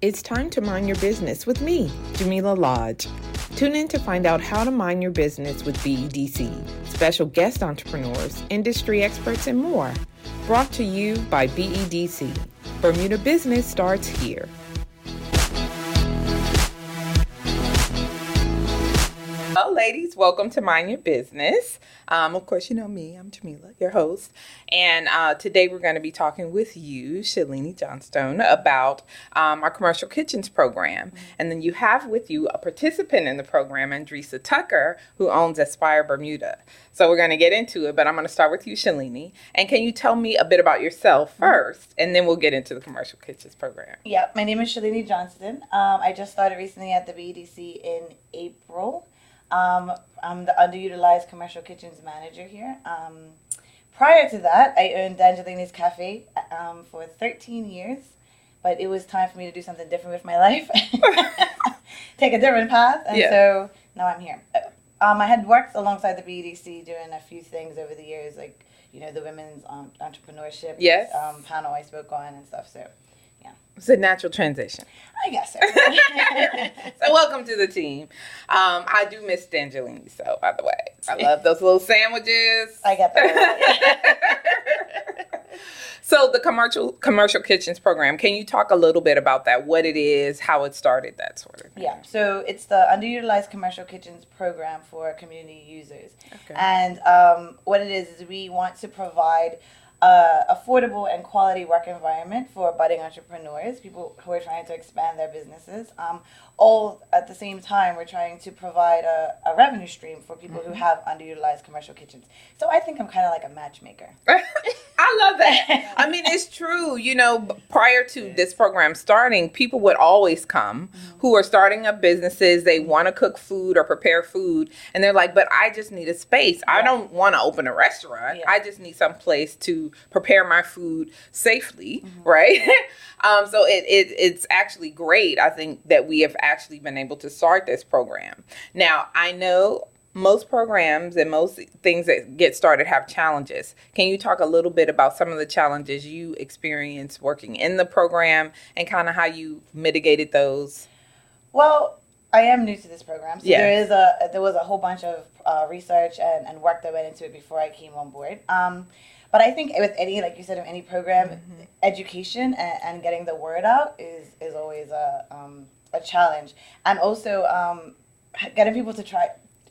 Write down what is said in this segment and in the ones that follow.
It's time to mind your business with me, Jamillah Lodge. Tune in to find out how to mind your business with BEDC, special guest entrepreneurs, industry experts, and more. Brought to you by BEDC. Bermuda Business starts here. Hello, ladies. Welcome to Mind Your Business. Um, of course, you know me. I'm Jamillah, your host. And uh, today we're going to be talking with you, Shalini Johnstone, about um, our commercial kitchens program. And then you have with you a participant in the program, Andresa Tucker, who owns Aspire Bermuda. So we're going to get into it, but I'm going to start with you, Shalini. And can you tell me a bit about yourself first, and then we'll get into the commercial kitchens program? Yeah, my name is Shalini Johnstone. Um, I just started recently at the BEDC in April. Um, I'm the underutilized commercial kitchens manager here. Um, prior to that, I owned Angelini's Cafe um, for 13 years, but it was time for me to do something different with my life, take a different path, and Yeah. so now I'm here. Um, I had worked alongside the BEDC doing a few things over the years, like you know the women's entrepreneurship Yes. um, panel I spoke on and stuff. So It's a natural transition. I guess so. so welcome to the team. Um, I do miss D'Angelini, so by the way, I love those little sandwiches. I get that. so the commercial commercial kitchens program. Can you talk a little bit about that? What it is, how it started, that sort of thing. Yeah, so it's the underutilized commercial kitchens program for community users. Okay. And um, what it is is we want to provide uh, affordable and quality work environment for budding entrepreneurs, people who are trying to expand their businesses. Um, all at the same time, we're trying to provide a, a revenue stream for people who have underutilized commercial kitchens. So I think I'm kind of like a matchmaker. I love that. I mean, it's true. You know, prior to this program starting, people would always come who are starting up businesses. They want to cook food or prepare food, and they're like, "But I just need a space. I don't want to open a restaurant. Yeah. I just need some place to prepare my food safely, right?" um, so it, it it's actually great. I think that we have actually been able to start this program. Now, I know most programs and most things that get started have challenges. Can you talk a little bit about some of the challenges you experienced working in the program and kind of how you mitigated those? Well, I am new to this program, so Yes. there is a there was a whole bunch of uh, research and, and work that went into it before I came on board. Um, but I think with any, like you said, of any program, Mm-hmm. education and, and getting the word out is is always a um, a challenge, and also um, getting people to try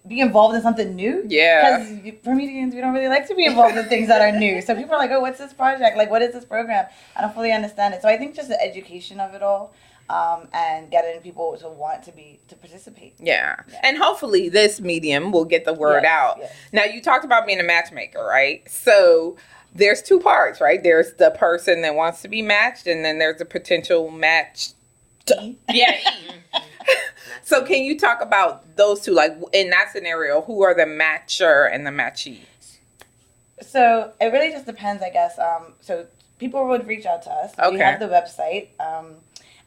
be involved in something new. Yeah. Because Bermudians, we don't really like to be involved in things that are new. So people are like, oh, what's this project? Like, what is this program? I don't fully understand it. So I think just the education of it all um, and getting people to want to be, to participate. Yeah. Yeah. And hopefully this medium will get the word Yes, out. yes. Now, you talked about being a matchmaker, right? So there's two parts, right? There's the person that wants to be matched, and then there's a potential match. Yeah. so can you talk about those two? Like in that scenario, who are the matcher and the matchee? So it really just depends, I guess. Um, so people would reach out to us. Okay. We have the website, um,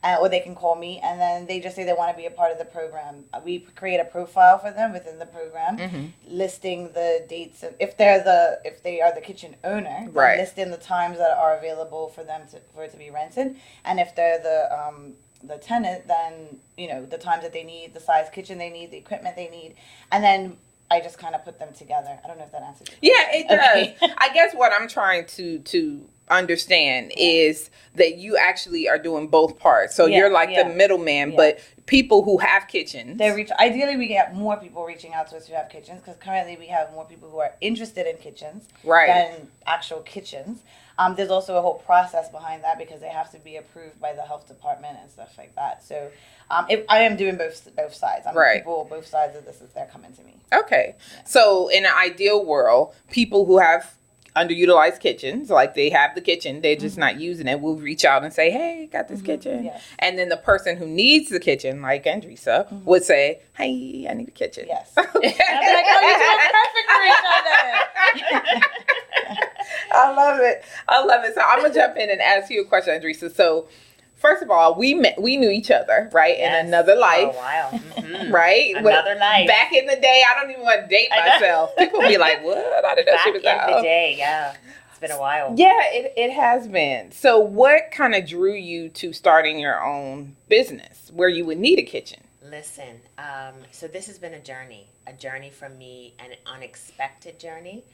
and, or they can call me, and then they just say they want to be a part of the program. Uh, We create a profile for them within the program, Mm-hmm. listing the dates. Of, if they're the if they are the kitchen owner, then Right. listing the times that are available for them to for it to be rented, and if they're the um, the tenant, then you know the times that they need, the size kitchen they need, the equipment they need, and then. I just kind of put them together. I don't know if that answers. your Yeah, it Okay. does. I guess what I'm trying to to understand is that you actually are doing both parts. So Yeah, you're like yeah. the middleman, Yeah. but people who have kitchens. They reach. Ideally, we get more people reaching out to us who have kitchens because currently we have more people who are interested in kitchens Right. than actual kitchens. Um, there's also a whole process behind that because they have to be approved by the health department and stuff like that. So, um, if, I am doing both both sides. I'm Right. people both sides of this. If they're coming to me. Okay. So in an ideal world, people who have underutilized kitchens, like they have the kitchen, they're just mm-hmm. not using it, We'll reach out and say, Hey, got this mm-hmm. kitchen. Yes. And then the person who needs the kitchen, like Andresa, mm-hmm. would say, Hey, I need a kitchen. Yes. Be like, oh, you're doing perfect for each other. I love it. I love it. So I'm gonna jump in and ask you a question, Andresa. So first of all, we met we knew each other, right? Yes. In another life. For a while. Mhm. Right? Another life. Back in the day, I don't even want to date myself. People be like, What? I didn't know Back she in the day, yeah. It's been a while. Yeah, it, it has been. So, what kind of drew you to starting your own business where you would need a kitchen? Listen, um, so this has been a journey, a journey for me, an unexpected journey,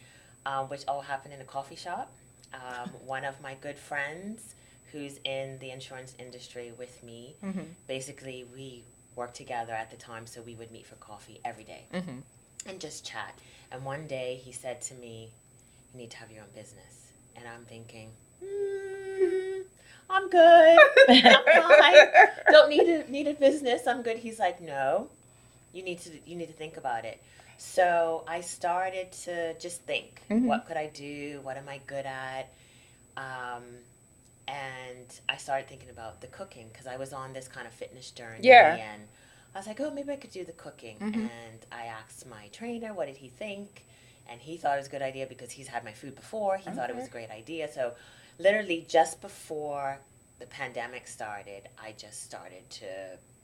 um, which all happened in a coffee shop. Um, one of my good friends who's in the insurance industry with me, Mm-hmm. basically, we worked together at the time, so we would meet for coffee every day Mm-hmm. and just chat. And one day he said to me, You need to have your own business. And I'm thinking, mm, I'm good. I'm fine. Don't need a need a business. I'm good. He's like, No. You need to you need to think about it. So I started to just think, Mhm. what could I do? What am I good at? Um, and I started thinking about the cooking because I was on this kind of fitness journey. Yeah. And I was like, oh, maybe I could do the cooking. Mhm. And I asked my trainer, what did he think? And he thought it was a good idea because he's had my food before. He thought it was a great idea. So, literally, just before the pandemic started, I just started to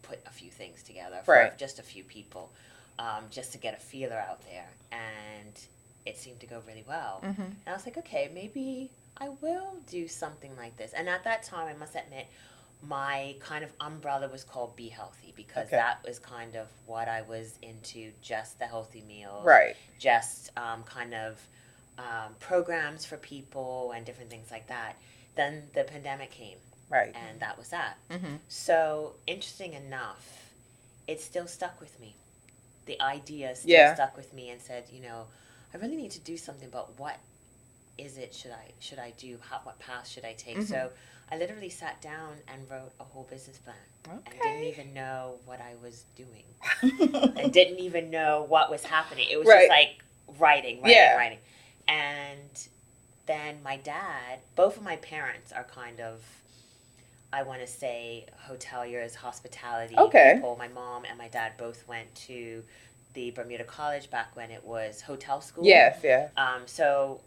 put a few things together for Right. just a few people, um, just to get a feeler out there. And it seemed to go really well. Mm-hmm. And I was like, okay, maybe I will do something like this. And at that time, I must admit, my kind of umbrella was called Be Healthy because Okay. that was kind of what I was into just the healthy meals, Right. just um, kind of um, programs for people and different things like that. Then the pandemic came, Right. and that was that. Mm-hmm. So, interesting enough, it still stuck with me. The idea still Yeah. stuck with me and said, you know, I really need to do something, but what is it should I should I do? How, what path should I take? Mhm. So, I literally sat down and wrote a whole business plan okay. and didn't even know what I was doing. and didn't even know what was happening. It was Right. just like writing, writing, Yeah. writing. And then my dad, both of my parents are kind of, I want to say, hoteliers, hospitality Okay. people. My mom and my dad both went to the Bermuda College back when it was hotel school. Yes. Yeah. Um, so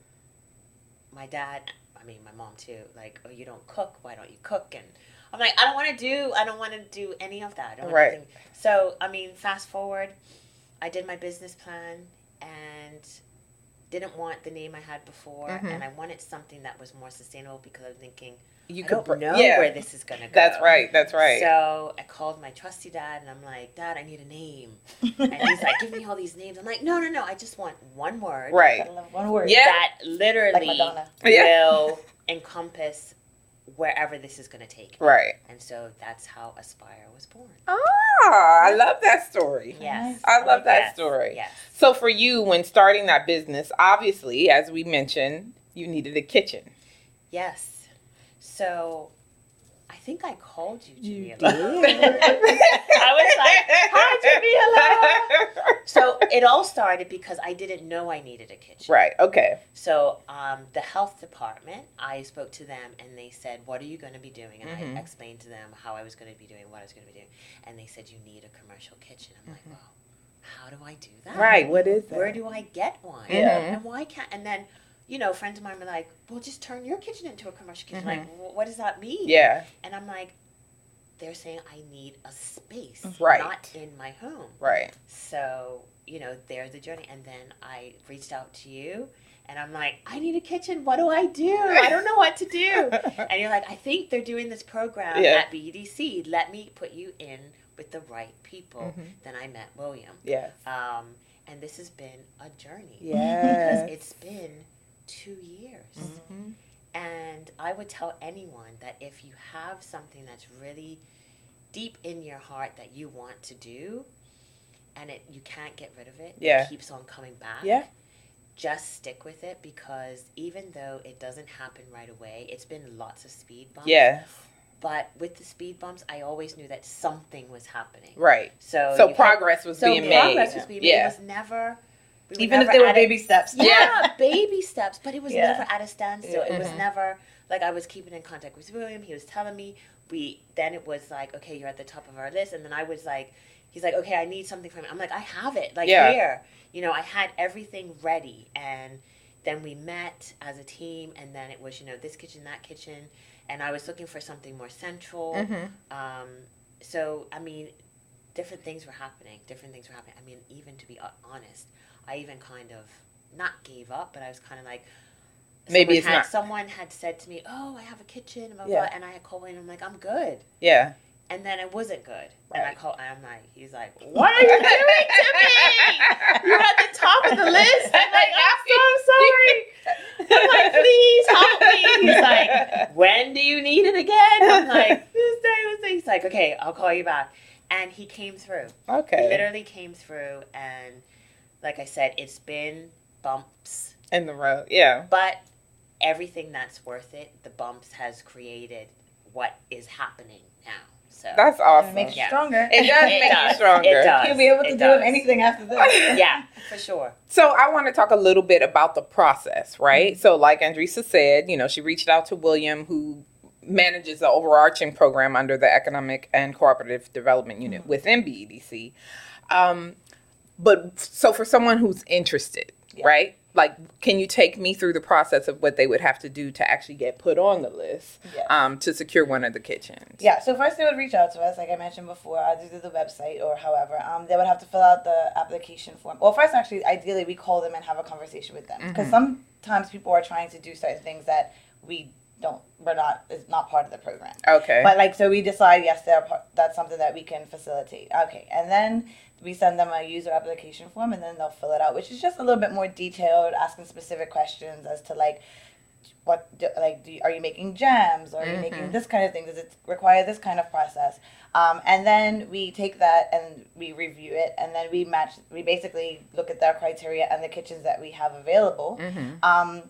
my dad, I mean my mom too, like, oh, you don't cook. Why don't you cook? And I'm like, I don't want to do. I don't want to do any of that. Right. So I mean, fast forward, I did my business plan and didn't want the name I had before, Mhm. and I wanted something that was more sustainable because I'm thinking You I could don't know yeah. where this is gonna go. That's right. That's right. So I called my trusty dad and I'm like, Dad, I need a name. And he's like, Give me all these names. I'm like, No, no, no. I just want one word right. One word. Yeah. that literally Madonna. Yeah. will encompass wherever this is going to take. me. Right. And so that's how Aspire was born. Ah, I love that story. Yes. I love that Yes. story. Yes. So for you, when starting that business, obviously, as we mentioned, you needed a kitchen. Yes. So I think I called you, You Jamillah. did. I was like, Hi, Jamillah. So it all started because I didn't know I needed a kitchen. right. Okay. So um, the health department, I spoke to them and they said, "What are you going to be doing?" And Mhm. I explained to them how I was going to be doing, what I was going to be doing, and they said, "You need a commercial kitchen." I'm like, Mhm. "Well, how do I do that? Right. What is that? Where do I get one? Yeah. And why can't?" And then, you know, friends of mine were like, "Well, just turn your kitchen into a commercial kitchen." Like, what does that mean? Mm-hmm. Yeah. And I'm like, they're saying I need a space, Right. not in my home. Right. So, you know, there's the journey. And then I reached out to you and I'm like, I need a kitchen. What do I do? I don't know what to do. And you're like, I think they're doing this program Yeah. at BDC. Let me put you in with the right people. Mhm. Then I met William. Yeah. Um, and this has been a journey. Yes. Because it's been two years. Mhm. And I would tell anyone that if you have something that's really deep in your heart that you want to do and it you can't get rid of it, Yeah. it keeps on coming back. Yeah. Just stick with it because even though it doesn't happen right away, it's been lots of speed bumps. Yes. But with the speed bumps, I always knew that something was happening. Right. So So progress was had, so being progress made. was being made. Yeah. It was never we Even if they were at a- baby steps. yeah, Yeah. baby steps, but it was Yeah. never at a standstill. It was Mhm. never like I was keeping in contact with William. He was telling me we. Then it was like, okay, you're at the top of our list, and then I was like, he's like, okay, I need something from you. I'm like, I have it, like Yeah. here. You know, I had everything ready, and then we met as a team, and then it was you know this kitchen, that kitchen, and I was looking for something more central. Mhm. Um, so I mean, different things were happening. Different things were happening. I mean, even to be honest, I even kind of not gave up, but I was kind of like, maybe someone it's had, not. Someone had said to me, "Oh, I have a kitchen," blah, blah, Yeah. blah, and I had called in. I'm like, "I'm good," Yeah. and then it wasn't good. And I Right. call, and I'm like, "He's like, what are you doing to me? You're at the top of the list." I'm like, "I'm so sorry." I'm like, "Please help me." He's like, "When do you need it again?" I'm like, "This day, this day." He's like, "Okay, I'll call you back," and he came through. He Okay. literally came through, and like I said, it's been bumps In the road. Yeah. but everything that's worth it, the bumps has created what is happening now. So That's awesome. It awesome. makes you stronger. It does It make you stronger. It does. You'll be able to It do does. anything after this. yeah, for sure. So I want to talk a little bit about the process, right? So like Andresa said, you know, she reached out to William who manages the overarching program under the Economic and Cooperative Development Unit within BEDC. Um, but so for someone who's interested, Yeah. right? Like, can you take me through the process of what they would have to do to actually get put on the list Yes. um, to secure one of the kitchens? Yeah, so first they would reach out to us, like I mentioned before, either through the website or however. Um, they would have to fill out the application form. Well, first, actually, ideally, we call them and have a conversation with them because sometimes people are trying to do certain things that we don't, we're not, is not part of the program. Okay. But like, so we decide, yes, they're part, that's something that we can facilitate. Okay, and then we send them a user application form, and then they'll fill it out, which is just a little bit more detailed, asking specific questions as to like, what do, like, do you, are you making jams? Or are you making this kind of thing? Does it require this kind of process? Um, and then we take that and we review it, and then we match. We basically look at their criteria and the kitchens that we have available. Um,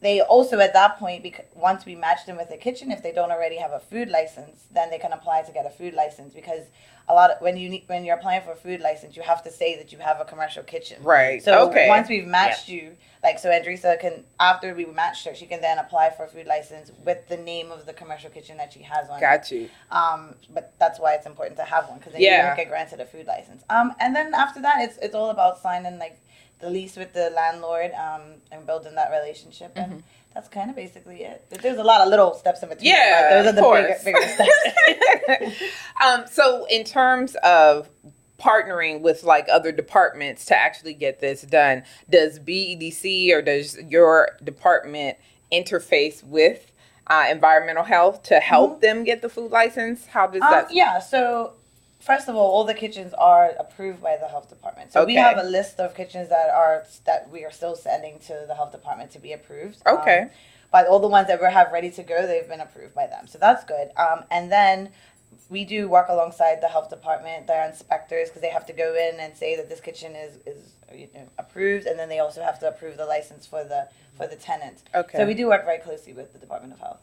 they also at that point because once we match them with a kitchen if they don't already have a food license then they can apply to get a food license because a lot of when you need, when you're applying for a food license you have to say that you have a commercial kitchen right. so okay. once we've matched you like so andresa can after we matched her she can then apply for a food license with the name of the commercial kitchen that she has on it. Got you. Um, but that's why it's important to have one because then Yeah. you don't get granted a food license. Um, and then after that, it's it's all about signing like the lease with the landlord um, and building that relationship, and Mm-hmm. that's kind of basically it. There's a lot of little steps in between. Yeah, those are of the course. bigger, bigger steps. um, so in terms of partnering with like other departments to actually get this done, does BEDC or does your department interface with uh, environmental health to help them get the food license? How does Um, that? yeah, so first of all, all the kitchens are approved by the health department. So we have a list of kitchens that are that we are still sending to the health department to be approved. Um, Okay. but all the ones that we have ready to go, they've been approved by them. So that's good. Um, and then we do work alongside the health department, their inspectors, because they have to go in and say that this kitchen is is you know, approved, and then they also have to approve the license for the for the tenant. Okay. So we do work very closely with the Department of Health.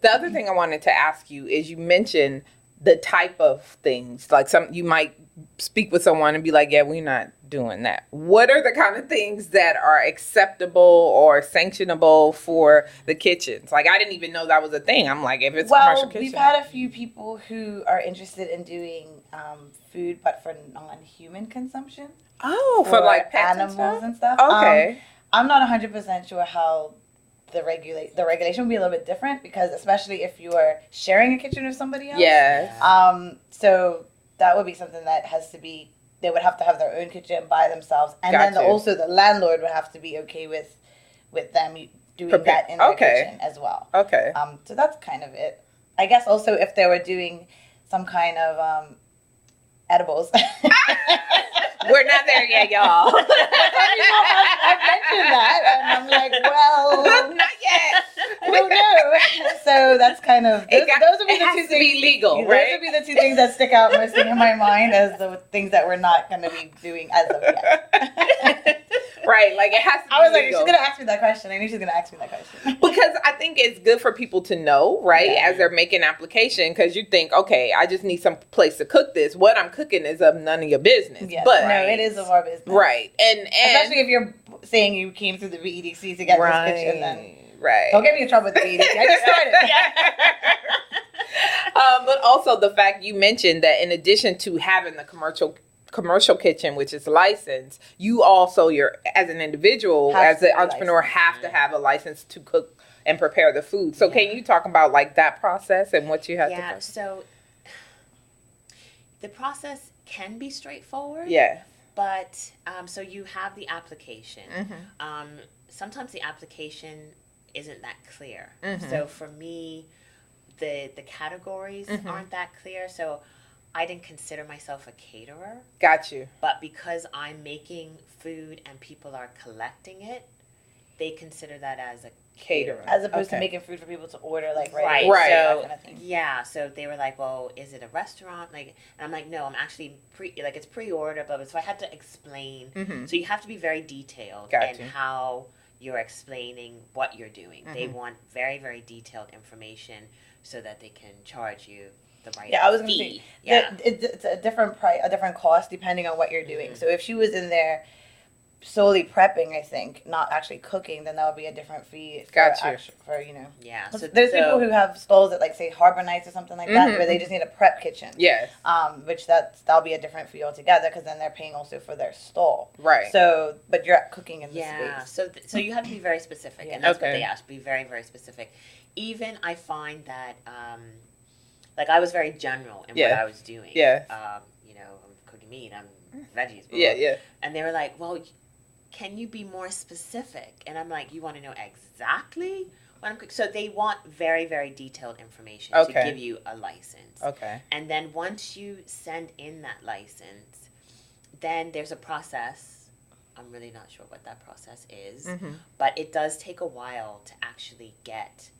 The other thing I wanted to ask you is you mentioned the type of things like some you might speak with someone and be like, "Yeah, we're not doing that." What are the kind of things that are acceptable or sanctionable for the kitchens? Like I didn't even know that was a thing. I'm like, if it's a well, commercial kitchen, we've had a few people who are interested in doing um, food, but for non-human consumption. oh, for, like pets animals and stuff. stuff. Um, Okay, I'm not 100 percent sure how the regulate the regulation will be a little bit different because especially if you are sharing a kitchen with somebody else. yes, Um. So that would be something that has to be. They would have to have their own kitchen by themselves, and then the, also the landlord would have to be okay with with them doing Prepare- that in their okay. kitchen as well. okay. Um, so that's kind of it. I guess also if they were doing some kind of um, edibles. We're not there yet, y'all. Have, have mentioned that, and I'm like, well, not yet. I don't know. So that's kind of those, got- those would be the two to things. be legal, those right? would be the two things that stick out mostly in my mind as the things that we're not going to be doing as of yet. Right, like it has to. Be I was like, she's going to ask me that question. I knew she's going to ask me that question. because I think it's good for people to know, right, Yeah. as they're making application. Because you think, okay, I just need some place to cook this. What I'm cooking is of none of your business. Yes, but no, it is of our business. right, and and Especially if you're saying you came through the BEDC to get right, this kitchen, then right. don't get me in trouble with the BEDC. I just started. um, but also the fact you mentioned that in addition to having the commercial commercial kitchen which is licensed you also you're as an individual Have as an entrepreneur licensed. have to have a license to cook and prepare the food so can you talk about like that process and what you have yeah. to Yeah, So the process can be straightforward. yeah But um, so you have the application. Mhm. Um, sometimes the application isn't that clear. Mhm. So for me, the the categories Mhm. aren't that clear. So I didn't consider myself a caterer, Got you. but because I'm making food and people are collecting it, they consider that as a Caterer. As opposed Okay. to making food for people to order, like right, Right. Right. that So kind of thing. yeah, so they were like, "Well, is it a restaurant?" Like, and I'm like, "No, I'm actually pre like it's pre-order." But so I had to explain. Mm-hmm. So you have to be very detailed Got in you. how you're explaining what you're doing. They Mhm. want very very detailed information so that they can charge you the right Yeah, I was gonna fee. say, yeah. The- it's, it's a different price, a different cost depending on what you're doing. Mhm. So if she was in there solely prepping, I think, not actually cooking, then that would be a different fee. For Got you. for you know, yeah So there's so- people who have stalls at like say Harbor Nights or something like that, Mhm, where they just need a prep kitchen. Yes. Um, which that's that'll be a different fee altogether because then they're paying also for their stall. Right. So, but you're cooking in the yeah. space. So th- so you have to be very specific, Yeah. and that's what they ask. Be very very specific. Even I find that um, like I was very general in Yeah. what I was doing. Yeah. Um, you know, I'm cooking meat. I'm veggies. blah, yeah. blah. Yeah. And they were like, well, can you be more specific? And I'm like, you want to know exactly what I'm cooking? So they want very, very detailed information Okay. to give you a license. Okay. And then once you send in that license, then there's a process. I'm really not sure what that process is, Mm-hmm. but it does take a while to actually get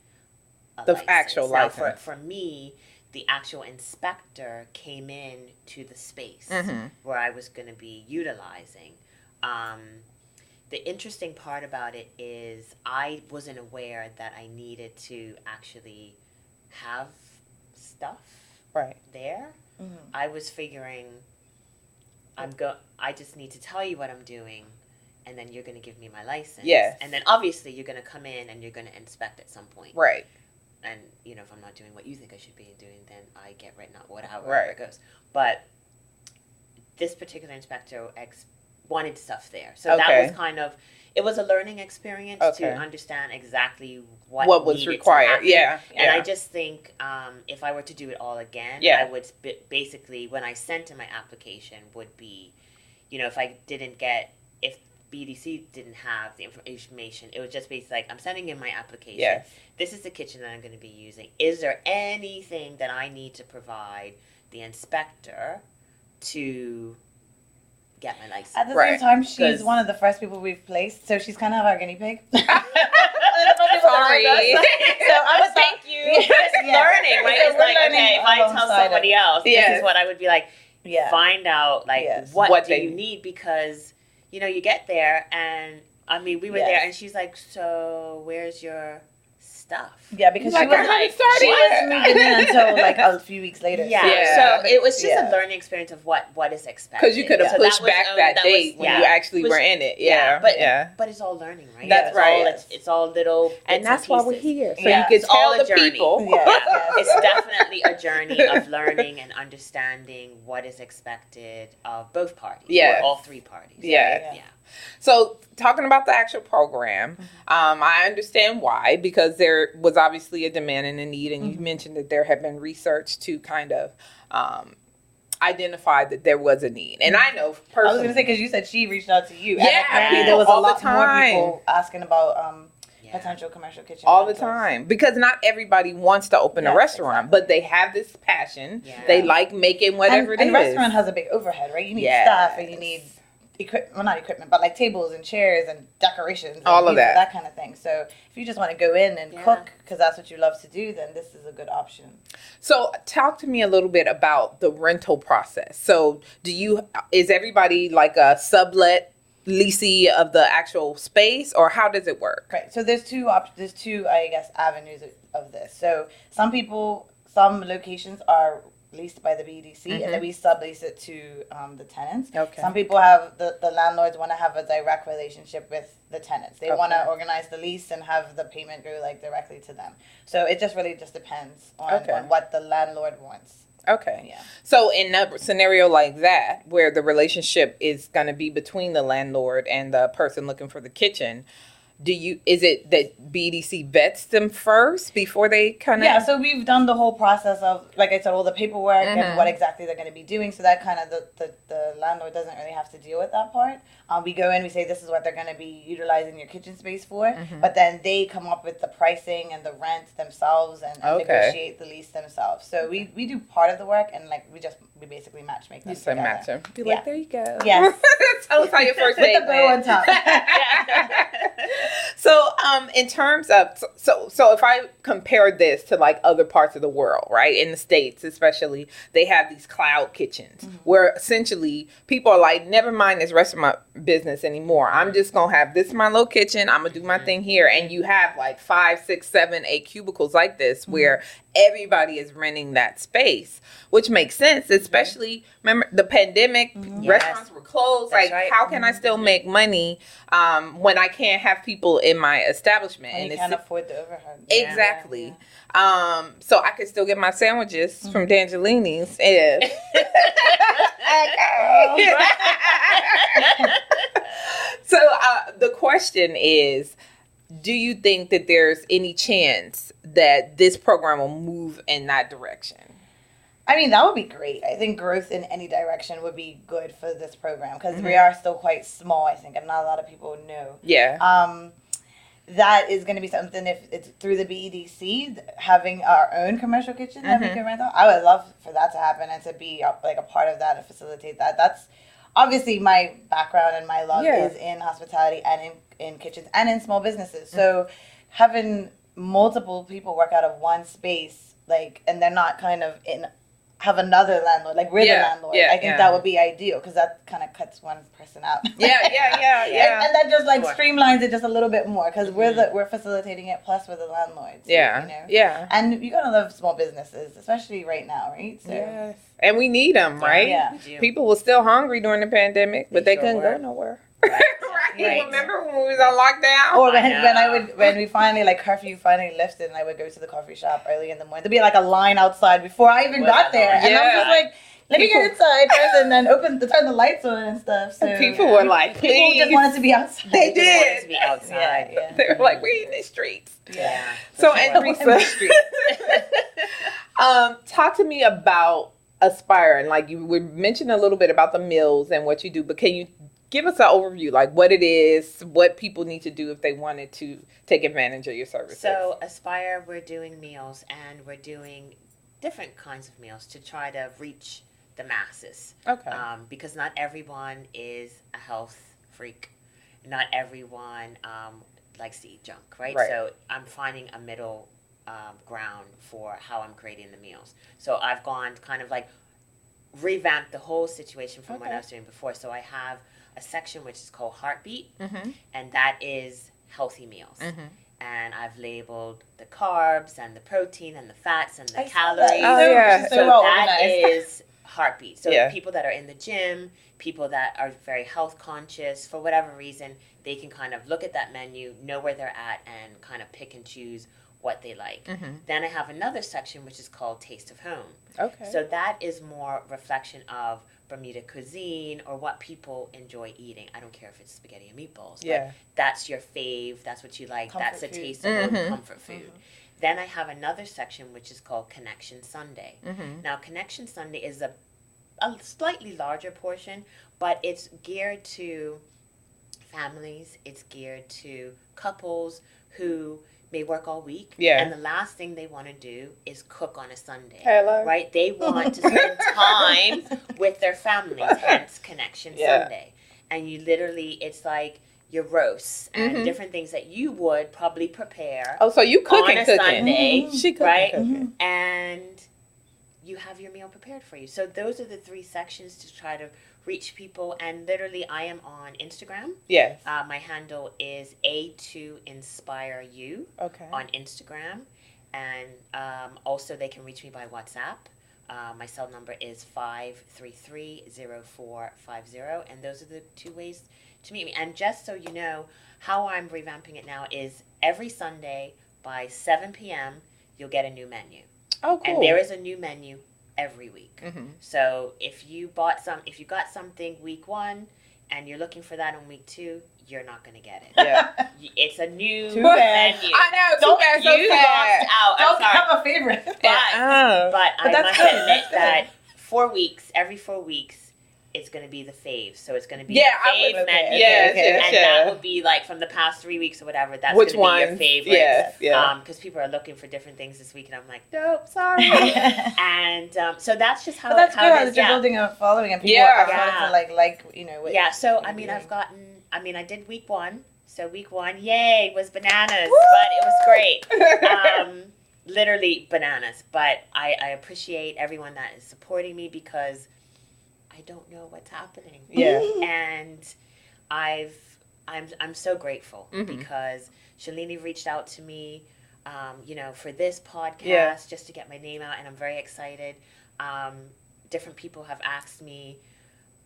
a The license. actual Now, For, license. for me, the actual inspector came in to the space Mm-hmm. where I was going to be utilizing. Um, the interesting part about it is I wasn't aware that I needed to actually have stuff Right. there. Mhm. I was figuring I'm go I just need to tell you what I'm doing and then you're going to give me my license. Yes. And then obviously you're going to come in and you're going to inspect at some point. Right. And you know if I'm not doing what you think I should be doing then I get written out whatever Right. it goes. But this particular inspector ex wanted stuff there. So that was kind of it was a learning experience Okay. to understand exactly what What, was required? happen. Yeah. And yeah. I just think um, if I were to do it all again, Yeah. I would basically, when I sent in my application, would be, you know, if I didn't get, if BDC didn't have the information, it would just be like, I'm sending in my application. yes. This is the kitchen that I'm going to be using. Is there anything that I need to provide the inspector to get my license? At the Right. same time, she's 'Cause- one of the first people we've placed, so she's kind of our guinea pig. Sorry. So I was thank you. Yes, It's yeah. learning, right? So It's like, learning okay, if I tell alongside somebody else, Yes. this is what I would be like, Yeah. find out like Yes. what, What do they- you need because you know you get there and I mean we were Yes. there and she's like so where's your stuff Yeah, because Like, she was haven't started she wasn't moving in until like a few weeks later. yeah. Yeah. so it was just Yeah. a learning experience of what what is expected Because you could have So pushed that back only- that, was- date when yeah. you actually Which- were in it. yeah, Yeah. but yeah. but it's all learning right That's it's right. all, it's, it's all little And that's and why we're here. So Yeah. you can It's all tell a the journey. people. Yeah. Yeah, it's definitely a journey of learning and understanding what is expected of both parties. Yes. Or all three parties. Yeah. Yeah. So, talking about the actual program, um, I understand why because there was obviously a demand and a need, and you Mhm. mentioned that there had been research to kind of um, identify that there was a need. And I know personally. I was gonna say because you said she reached out to you. and Yeah, apparently there was all a lot more people asking about um, Yeah. potential commercial kitchen. all the time because not everybody wants to open a restaurant, exactly. but they have this passion. Yeah. They like making whatever and, it and is. restaurant has a big overhead, right? You need Yes. staff and you need equipment. Well, not equipment, but like tables and chairs and decorations. And, All of you that. that kind of thing. So if you just want to go in and Yeah. cook because that's what you love to do, then this is a good option. So, talk to me a little bit about the rental process. So, do you is everybody like a sublet leasee of the actual space, or how does it work? Right. So there's two op- there's two I guess avenues of, of this. So some people some locations are leased by the BDC Mhm. and then we sublease it to um, the tenants. Okay. Some people have the, the landlords want to have a direct relationship with the tenants. They want to organize the lease and have the payment go like directly to them. So it just really just depends on, Okay. on what the landlord wants. Okay. Yeah. So, in a scenario like that, where the relationship is going to be between the landlord and the person looking for the kitchen, do you is it that BDC vets them first before they kind of Yeah, so we've done the whole process of, like I said, all the paperwork and what exactly they're going to be doing. So that kind of the, the, the landlord doesn't really have to deal with that part. Um, we go in, we say this is what they're going to be utilizing your kitchen space for, Mhm. but then they come up with the pricing and the rent themselves and, and Okay. negotiate the lease themselves. So we, we do part of the work and like we just we basically match make them. you say together. match them be Yeah. like there you go Yes. tell us how your first With date the bow went. on top. so um in terms of so, so if i compare this to like other parts of the world right in the states especially they have these cloud kitchens Mm-hmm. where essentially people are like never mind this restaurant business anymore i'm just gonna have this my little kitchen i'm gonna do Mm-hmm. my thing here and you have like five six seven eight cubicles like this Mm-hmm. where everybody is renting that space which makes sense especially remember the pandemic Mhm. Yes. restaurants were closed That's like right. how can i still make money um, when i can't have people in my establishment and it's- can't afford the overhead. Yeah. exactly um, so i could still get my sandwiches from D'Angelini's if so uh, the question is do you think that there's any chance that this program will move in that direction I mean, that would be great. I think growth in any direction would be good for this program because we Mhm. are still quite small, I think, and not a lot of people know. yeah Um, that is going to be something if it's through the BEDC, having our own commercial kitchen that we Mhm. can rent out. I would love for that to happen and to be uh, like a part of that and facilitate that. That's obviously my background and my love Yeah. is in hospitality and in, in kitchens and in small businesses. So having multiple people work out of one space, like, and they're not kind of in have another landlord, like we're Yeah, the landlord. yeah, I think yeah. that would be ideal because that kind of cuts one person out. yeah yeah yeah yeah And, and that just like Sure. streamlines it just a little bit more because we're Mhm. the we're facilitating it plus we're the landlords. yeah you know. yeah And you gotta love small businesses, especially right now, right? So yes and we need them right Yeah. We. People were still hungry during the pandemic, but They they, sure couldn't were. go nowhere. Right. Right. Right. Remember when we was on lockdown? Or when, I when I would when we finally like curfew finally lifted and I would go to the coffee shop early in the morning. There'd be like a line outside before I even Well, got there. And I'm just like, let me get inside first and then open the turn the lights on and stuff. So People were like, people just wanted to be outside. They We just wanted to be outside. Yeah, yeah. they were like, we in the streets. Yeah. So, for and sure. In the Teresa, um, talk to me about Aspire. And like you were mentioning a little bit about the meals and what you do, but can you give us an overview, like what it is, what people need to do if they wanted to take advantage of your services? So Aspire, we're doing meals and we're doing different kinds of meals to try to reach the masses. okay. Um, because not everyone is a health freak. Not everyone um, likes to eat junk, right? Right. So I'm finding a middle um, ground for how I'm creating the meals. So I've gone kind of like revamped the whole situation from what I was doing before. So I have a section which is called Heartbeat, mm-hmm. and that is healthy meals. Mm-hmm. And I've labeled the carbs and the protein and the fats and the I calories. that. Oh, yeah. So, So well that organized. is heartbeat. So Yeah. people that are in the gym, people that are very health conscious, for whatever reason, they can kind of look at that menu, know where they're at, and kind of pick and choose what they like. Mm-hmm. Then I have another section which is called Taste of Home. Okay. So that is more reflection of Bermuda cuisine or what people enjoy eating. I don't care if it's spaghetti and meatballs. but yeah. that's your fave, that's what you like, Comfort that's a food. taste of home Mhm. comfort food. Then I have another section which is called Connection Sunday. Mm-hmm. Now, Connection Sunday is a, a slightly larger portion, but it's geared to families, it's geared to couples who may work all week. Yeah. And the last thing they want to do is cook on a Sunday. Hello. Right? They want to spend time with their families, hence Connection Yeah. Sunday. And you literally, it's like your roasts and Mhm. different things that you would probably prepare Oh, so you cooking, on a cooking. Sunday, Mhm. She cooking, right? cooking. and you have your meal prepared for you. So those are the three sections to try to reach people. And literally, I am on Instagram. Yes. Uh, my handle is A2Inspire You. Okay. on Instagram. And um, also, they can reach me by WhatsApp. Uh, my cell number is 533-0450. And those are the two ways to meet me. And just so you know, how I'm revamping it now is every Sunday by 7 p.m., you'll get a new menu. Oh, cool. And there is a new menu every week. Mm-hmm. So if you bought some, if you got something week one, and you're looking for that on week two, you're not going to get it. Yeah. It's a new Too bad. menu. I know. Too Don't bad. So you sad. lost out. I'm Don't sorry. have a favorite. But, Uh, but, I that's must good, admit that four weeks, every four weeks, it's going to be the fave. So it's going to be Yeah, the I fave would- menu. okay, yes, okay. yes, and yes. that would be like from the past three weeks or whatever. That's Which going to be your favorite. Yes, yeah. Um, because people are looking for different things this week, and I'm like, nope, sorry. and um, so that's just how. that's how good it how is, you're yeah. building a following and people Yeah. are Yeah. to like like you know. What, Yeah. So I mean, doing. I've gotten. I mean, I did week one. So week one, yay, was bananas, Woo! but it was great. um, literally bananas. But I, I appreciate everyone that is supporting me because I don't know what's happening. Yeah. And I've I'm I'm so grateful Mhm. because Shalini reached out to me, um, you know, for this podcast Yeah. just to get my name out, and I'm very excited. Um, different people have asked me.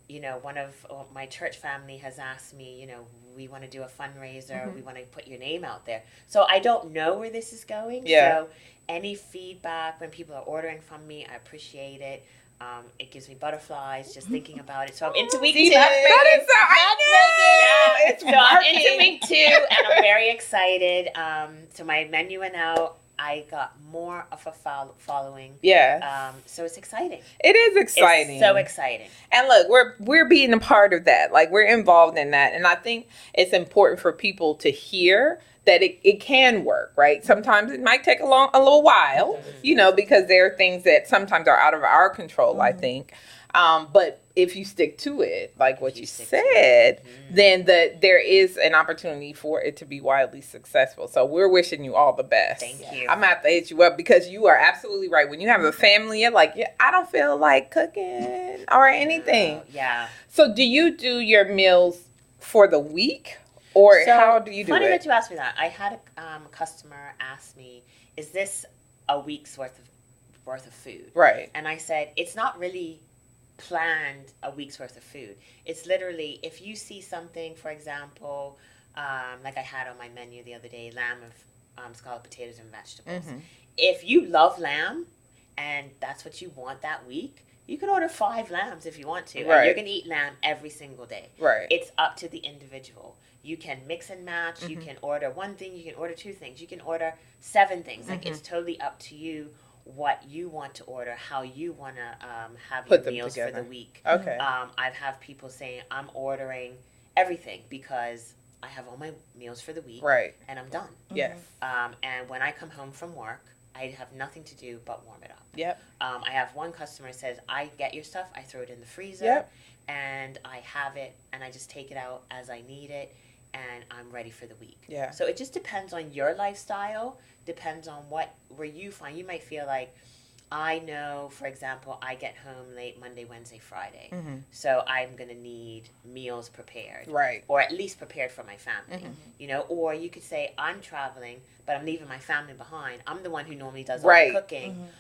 You know, one of uh, my church family has asked me, you know, we want to do a fundraiser, Mhm. we want to put your name out there. So I don't know where this is going. Yeah. So any feedback when people are ordering from me, I appreciate it. Um, it gives me butterflies just thinking about it. So I'm into week See, two. that's That is so. I know. Yeah, It's so I'm into week two, and I'm very excited. Um, so my menu went out. I got more of a fol- following. Yeah, Um, so it's exciting. it is exciting. It's so exciting. And look, we're we're being a part of that. Like we're involved in that. And I think it's important for people to hear that it, it can work, right? Sometimes it might take a long a little while, you know, because there are things that sometimes are out of our control, I Mhm. think. Um, but if you stick to it, like what you, you said, Mm. then the there is an opportunity for it to be wildly successful. So we're wishing you all the best. Thank you. I'm gonna have to hit you up because you are absolutely right. When you have a family, you're like, yeah, I don't feel like cooking or anything. Yeah. So, do you do your meals for the week, or So, how do you do Funny it? Funny that you asked me that. I had a um, customer ask me, "Is this a week's worth of worth of food?" right. And I said, "It's not really planned a week's worth of food. It's literally if you see something, for example, um, like I had on my menu the other day, lamb of um, scalloped potatoes and vegetables. Mhm. If you love lamb and that's what you want that week." You can order five lambs if you want to, and Right. you're gonna eat lamb every single day Right. it's up to the individual. You can mix and match. You Mhm. can order one thing. You can order two things. You can order seven things. Like Mm-hmm. it's totally up to you what you want to order, how you want to um, have Put your them meals for the week. okay. Um, I've have people saying I'm ordering everything because I have all my meals for the week right. and I'm done. Yes. Um, and when I come home from work, I have nothing to do but warm it up. Yep. Um, I have one customer says, I get your stuff, I throw it in the freezer, Yep. and I have it, and I just take it out as I need it, and I'm ready for the week. Yeah. So it just depends on your lifestyle, depends on what where you find. You might feel like, I know, for example, I get home late Monday, Wednesday, Friday, hmm so I'm gonna need meals prepared. Right. Or at least prepared for my family, Mhm. you know. Or you could say I'm traveling, but I'm leaving my family behind. I'm the one who normally does all Right. the cooking.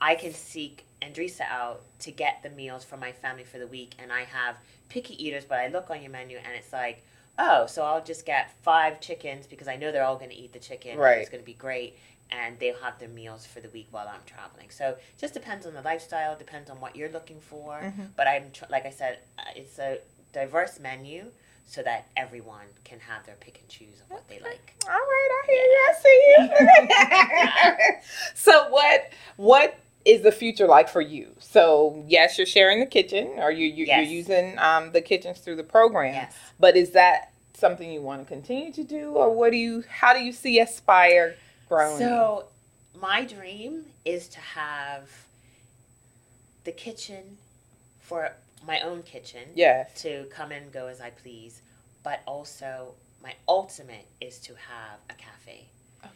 I can seek Andresa out to get the meals for my family for the week, and I have picky eaters. But I look on your menu, and it's like, oh, so I'll just get five chickens because I know they're all going to eat the chicken. Right. it's going to be great, and they'll have their meals for the week while I'm traveling. So it just depends on the lifestyle, depends on what you're looking for. Mhm. But I'm tr- like I said, uh, it's a diverse menu. So that everyone can have their pick and choose of what they like. All right. I hear you. I see you. so, what what is the future like for you? So, yes, you're sharing the kitchen, or you, you Yes. you're using um, the kitchens through the program. Yes. But is that something you want to continue to do, or what do you? How do you see Aspire growing? So, my dream is to have the kitchen for my own kitchen yes. to come and go as I please, but also my ultimate is to have a cafe.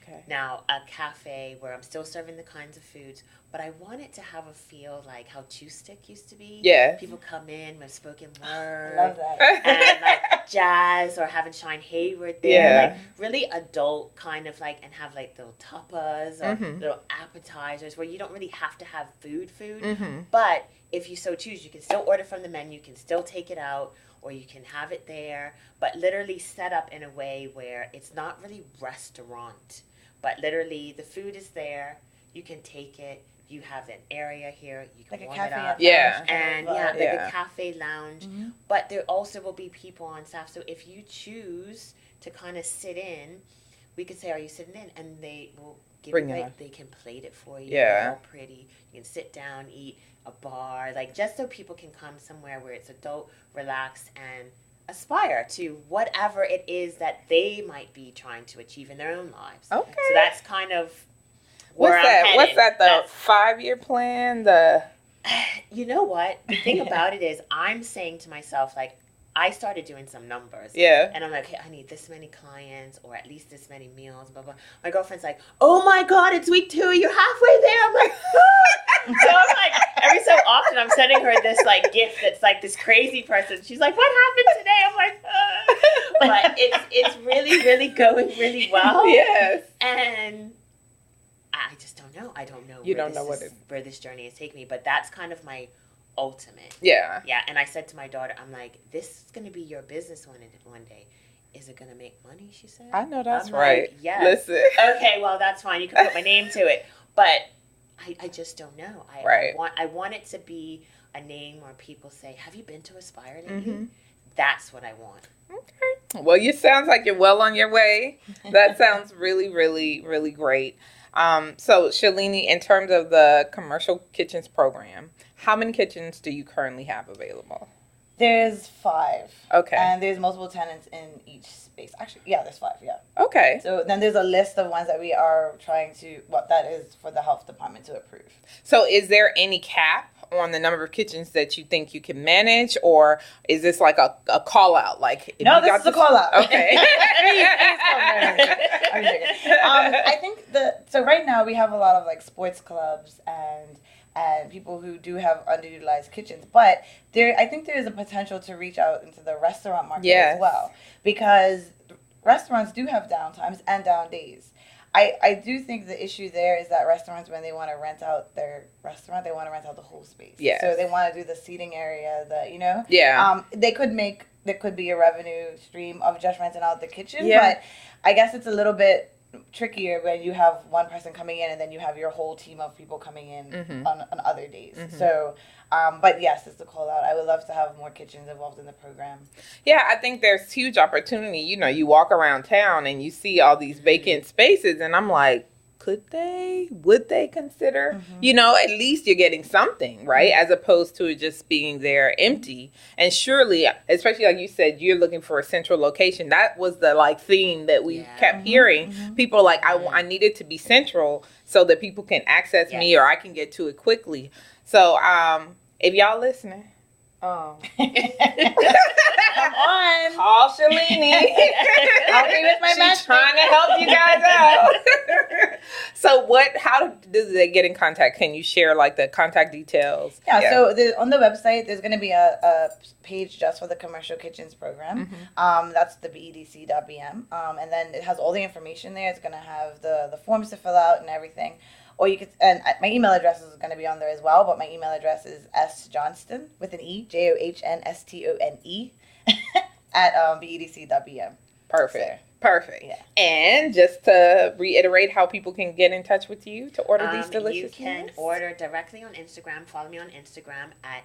Okay. Now, a cafe where I'm still serving the kinds of foods, but I want it to have a feel like how Juice Stick used to be. Yeah. People come in with spoken I love that. and like jazz or having Shine Hayward there, Yeah. like really adult kind of like, and have like little tapas or Mhm. little appetizers where you don't really have to have food, food. mm-hmm. But if you so choose, you can still order from the menu, you can still take it out, or you can have it there, but literally set up in a way where it's not really restaurant, but literally the food is there. You can take it, you have an area here you can Like a warm cafe. it up at Yeah. and yeah, like Yeah. a cafe lounge. Mhm. But there also will be people on staff. So if you choose to kind of sit in, we could say, "Are you sitting in?" And they will give Bring you it like they can plate it for you. Yeah. all pretty. You can sit down, eat a bar, like just so people can come somewhere where it's adult, relaxed, and aspire to whatever it is that they might be trying to achieve in their own lives. Okay. So that's kind of What's where I'm that? What's that? The That's- five year plan? The you know what? The thing about it is, I'm saying to myself, like, I started doing some numbers. yeah. And I'm like, hey, I need this many clients or at least this many meals, blah, blah. My girlfriend's like, oh my God, it's week two. You're halfway there. I'm like, so I'm like, every so often I'm sending her this like gift that's like this crazy person. She's like, what happened today? I'm like, ah. but it's, it's really, really going really well. Yes. And I just don't know. I don't know. You where don't know this what is- it- where this journey is taking me. But that's kind of my ultimate. Yeah. Yeah, and I said to my daughter, I'm like, this is going to be your business one one day. Is it going to make money? She said. I know that's I'm right. Like, yes. Listen. Okay, well that's fine. You can put my name to it, but I, I just don't know. I, Right. I want I want it to be a name where people say, "Have you been to Aspire lately?" Mhm. That's what I want. Okay. Well, you sounds like you're well on your way. That sounds really, really, really great. Um, so, Shalini, in terms of the commercial kitchens program, how many kitchens do you currently have available? There's five. Okay. And there's multiple tenants in each space. Actually, yeah, there's five. Yeah. Okay. So then there's a list of ones that we are trying to. What that is for the health department to approve. So, is there any cap on the number of kitchens that you think you can manage, or is this like a, a call out? Like, no, this is a call out. Okay. Please, please call. I'm um, I think the so right now we have a lot of like sports clubs and and people who do have underutilized kitchens, but there I think there is a potential to reach out into the restaurant market Yes. as well because restaurants do have downtimes and down days. I, I do think the issue there is that restaurants when they want to rent out their restaurant they want to rent out the whole space. Yes. So they want to do the seating area, the you know yeah. um, they could make there could be a revenue stream of just renting out the kitchen, Yeah. but I guess it's a little bit trickier when you have one person coming in and then you have your whole team of people coming in Mhm. on, on other days. Mhm. So, um, but yes, it's a call out. I would love to have more kitchens involved in the program. Yeah, I think there's huge opportunity. You know, you walk around town and you see all these vacant spaces, and I'm like, could they? Would they consider? You know, at least you're getting something, right? As opposed to it just being there empty. And surely, especially like you said, you're looking for a central location. That was the like theme that we Yeah. kept Mhm, hearing. mhm. People like, I, I need it to be central so that people can access me or I can get to it quickly. So, um, if y'all listening, um, Come on. Call Shalini. I'll be with my She's matchmaker. trying to help you guys out. so what? How do they get in contact? Can you share like the contact details? Yeah, so the, on the website, there's going to be a, a page just for the commercial kitchens program. Mhm. Um, that's the bedc.bm. Um, and then it has all the information there. It's going to have the, the forms to fill out and everything. Or you could, and uh, my email address is going to be on there as well, but my email address is s johnston with an e, J O H N S T O N E, at um, bedc.bm. perfect. Perfect. Yeah. And just to reiterate how people can get in touch with you to order these Um, delicious You can meals? order directly on Instagram. Follow me on Instagram at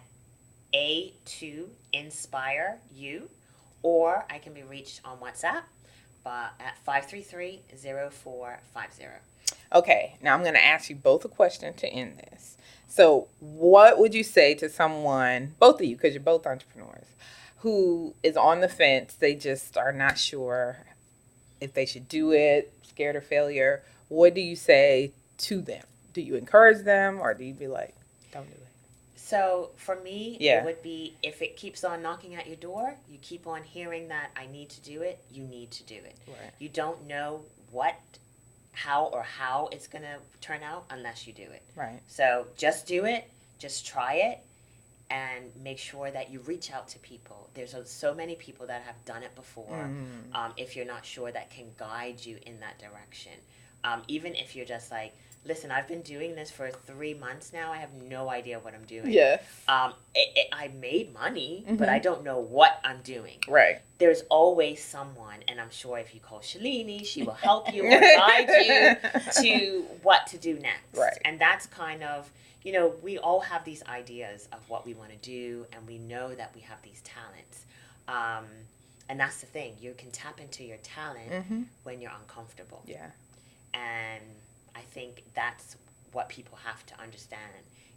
A2Inspire You, or I can be reached on WhatsApp but at 533-0450. Okay, now I'm going to ask you both a question to end this. So, what would you say to someone, both of you, because you're both entrepreneurs, who is on the fence? They just are not sure if they should do it, scared of failure. What do you say to them? Do you encourage them, or do you be like, "Don't do it"? So for me, Yeah. it would be if it keeps on knocking at your door, you keep on hearing that I need to do it, you need to do it. Right. You don't know what, how, or how it's going to turn out unless you do it. Right. So just do it, just try it, and make sure that you reach out to people. There's so many people that have done it before. Mm. Um, if you're not sure, that can guide you in that direction. Um, even if you're just like, listen, I've been doing this for three months now. I have no idea what I'm doing. Yes. Um, it, it, I made money, but Mhm. I don't know what I'm doing. Right. There's always someone, and I'm sure if you call Shalini, she will help you or guide you to what to do next. Right. And that's kind of, you know, we all have these ideas of what we want to do, and we know that we have these talents. Um, and that's the thing, you can tap into your talent hmm when you're uncomfortable. Yeah. And I think that's what people have to understand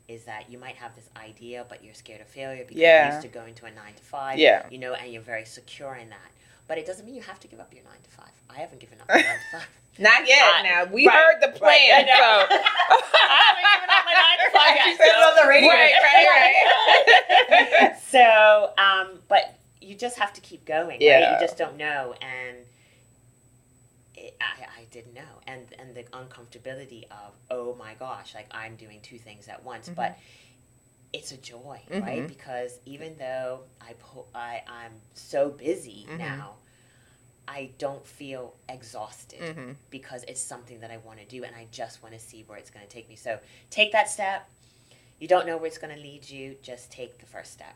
is that you might have this idea, but you're scared of failure because Yeah. you're used to going to a nine to five, Yeah. you know, and you're very secure in that. But it doesn't mean you have to give up your nine to five. I haven't given up my nine to five. Not yet. Uh, now we right, heard the right. plan. I know. So I haven't given up my nine to five yet. She said it on the radio. Right, right, right. so, um, but you just have to keep going. Right? Yeah. You just don't know, and it, I, I didn't know, and and the uncomfortability of oh my gosh, like I'm doing two things at once, Mm-hmm. but it's a joy, right? Mhm. Because even though I po- I I'm so busy Mhm. now. I don't feel exhausted Mhm. because it's something that I want to do and I just want to see where it's going to take me. So take that step. You don't know where it's going to lead you, just take the first step.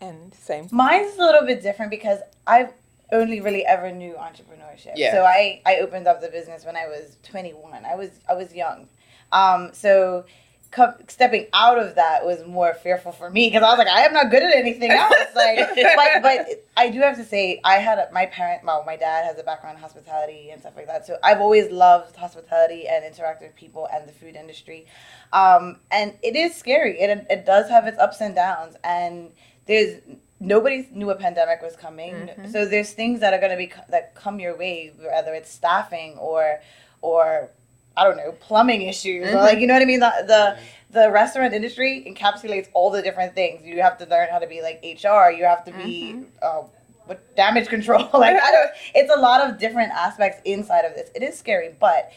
And same. Mine's a little bit different because I've only really ever knew entrepreneurship. Yeah. So I, I opened up the business when I was 21. I was I was young. Um, so co- stepping out of that was more fearful for me because I was like, I am not good at anything else. Like, but, but I do have to say, I had a, my parent, well, my dad has a background in hospitality and stuff like that. So I've always loved hospitality and interacting with people and the food industry. Um, and it is scary. It, it does have its ups and downs. And there's nobody knew a pandemic was coming. Mhm. So there's things that are going to be that come your way, whether it's staffing or or I don't know plumbing issues or Mhm. like you know what I mean. The, the the restaurant industry encapsulates all the different things. You have to learn how to be like HR. You have to be Mhm. uh, what damage control. like I don't, it's a lot of different aspects inside of this. It is scary, but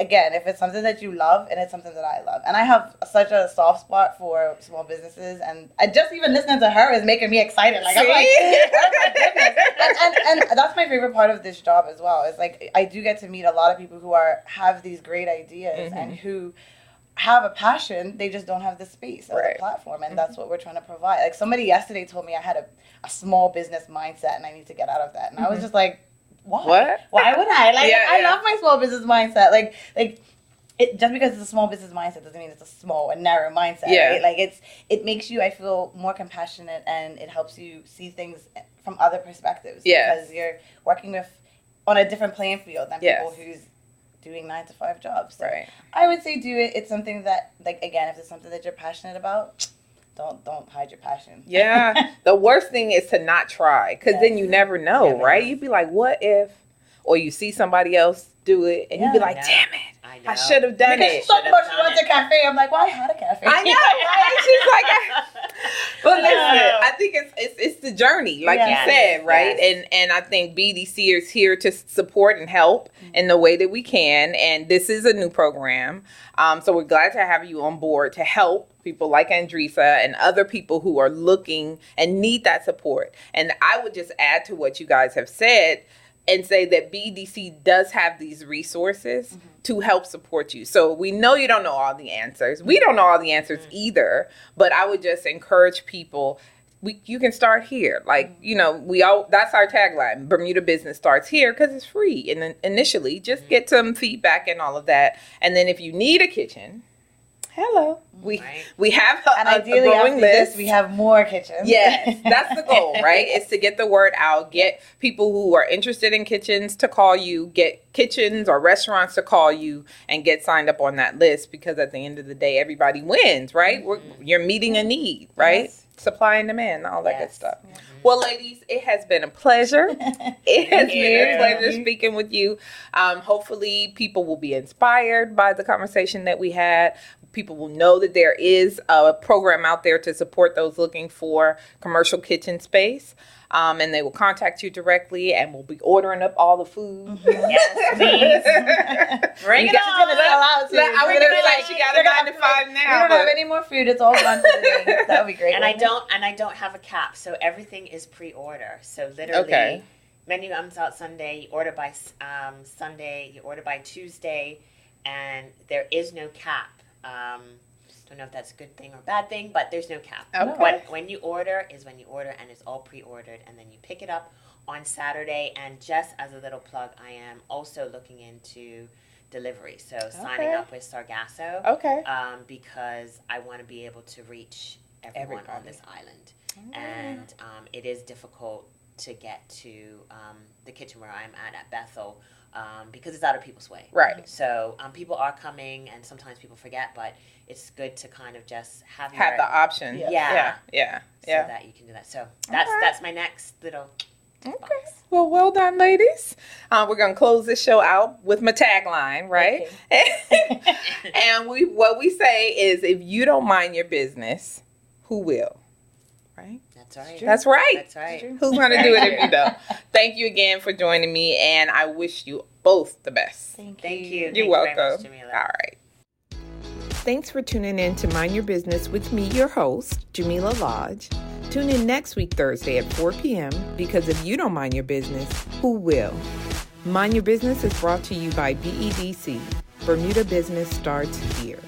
again, if it's something that you love and it's something that I love, and I have such a soft spot for small businesses, and I just even listening to her is making me excited. Like I'm like, See? oh my goodness. And, and, and that's my favorite part of this job as well. Is like I do get to meet a lot of people who are have these great ideas Mhm. and who have a passion. They just don't have the space or Right. the platform, and that's what we're trying to provide. Like somebody yesterday told me I had a, a small business mindset and I need to get out of that, and I was Mhm. just like, why? What? Why would I? Like Yeah, I yeah. love my small business mindset. Like like it just because it's a small business mindset doesn't mean it's a small and narrow mindset. Yeah. Right? Like it's it makes you I feel more compassionate and it helps you see things from other perspectives. Yes. Because you're working with on a different playing field than Yes. people who's doing nine to five jobs. So Right. I would say do it. It's something that like again, if it's something that you're passionate about, don't don't hide your passion. Yeah. The worst thing is to not try because then you never know, Never right? know. You'd be like, what if? Or you see somebody else do it and you'd be like, know. damn it, I know. I should have done it. because it. so Should've much done wants a cafe. I'm like, well, I had a cafe. I know, right? She's like, but listen, know. I think it's it's it's the journey, like Yes, you said, right? yes. And and I think BEDC is here to support and help in the way that we can. And this is a new program, um, so we're glad to have you on board to help people like Andresa and other people who are looking and need that support. And I would just add to what you guys have said and say that BEDC does have these resources to help support you. So we know you don't know all the answers. We don't know all the answers mm-hmm. either, but I would just encourage people we, you can start here. Like, mm-hmm. you know, we all that's our tagline. Bermuda business starts here cuz it's free and then initially just mm-hmm. get some feedback and all of that. And then if you need a kitchen, hello. We Right. we have a, And a- a ideally, growing after list. this, we have more kitchens. Yes, that's the goal, right? Is to get the word out, get people who are interested in kitchens to call you, get kitchens or restaurants to call you, and get signed up on that list because at the end of the day, everybody wins, right? We're, you're meeting a need, right? Yes. Supply and demand, all that good Yes. stuff. Well, ladies, it has been a pleasure. It has Thank been a pleasure speaking with you. Um, hopefully, people will be inspired by the conversation that we had. People will know that there is a program out there to support those looking for commercial kitchen space. Um, and they will contact you directly and we'll be ordering up all the food. Yes, please. Bring it She's gonna on. sell out. too. Let- I was gonna be say she got a "You're nine gonna- to five We don't but- have any more food. It's all gone for the day. That would be great. and I it? don't and I don't have a cap, so everything is pre-order. So literally, Okay. menu comes out Sunday. You order by um, Sunday. You order by Tuesday. and there is no cap. Um, don't know if that's a good thing or bad thing, but there's no cap. Okay. When, when you order is when you order, and it's all pre-ordered, and then you pick it up on Saturday. And just as a little plug, I am also looking into delivery, so signing up with Sargasso Okay. um, because I want to be able to reach everyone on this island, and um, it is difficult to get to um, the kitchen where I'm at at Bethel um, because it's out of people's way. Right. So um, people are coming, and sometimes people forget, but it's good to kind of just have Have your, the option. Yeah. Yeah. Yeah. Yeah. so Yeah. that you can do that. So that's right. that's my next little Okay. box. Well, well done, ladies. Uh, we're gonna close this show out with my tagline, right? and we what we say is, if you don't mind your business, who will? Right. That's right. That's right. That's right. Who's gonna do it if you don't? Thank you again for joining me, and I wish you both the best. Thank, Thank you. You're Thank you welcome. very much, All right. Thanks for tuning in to Mind Your Business with me, your host, Jamillah Lodge. Tune in next week, Thursday at 4 p.m. because if you don't mind your business, who will? Mind Your Business is brought to you by BEDC. Bermuda Business starts here.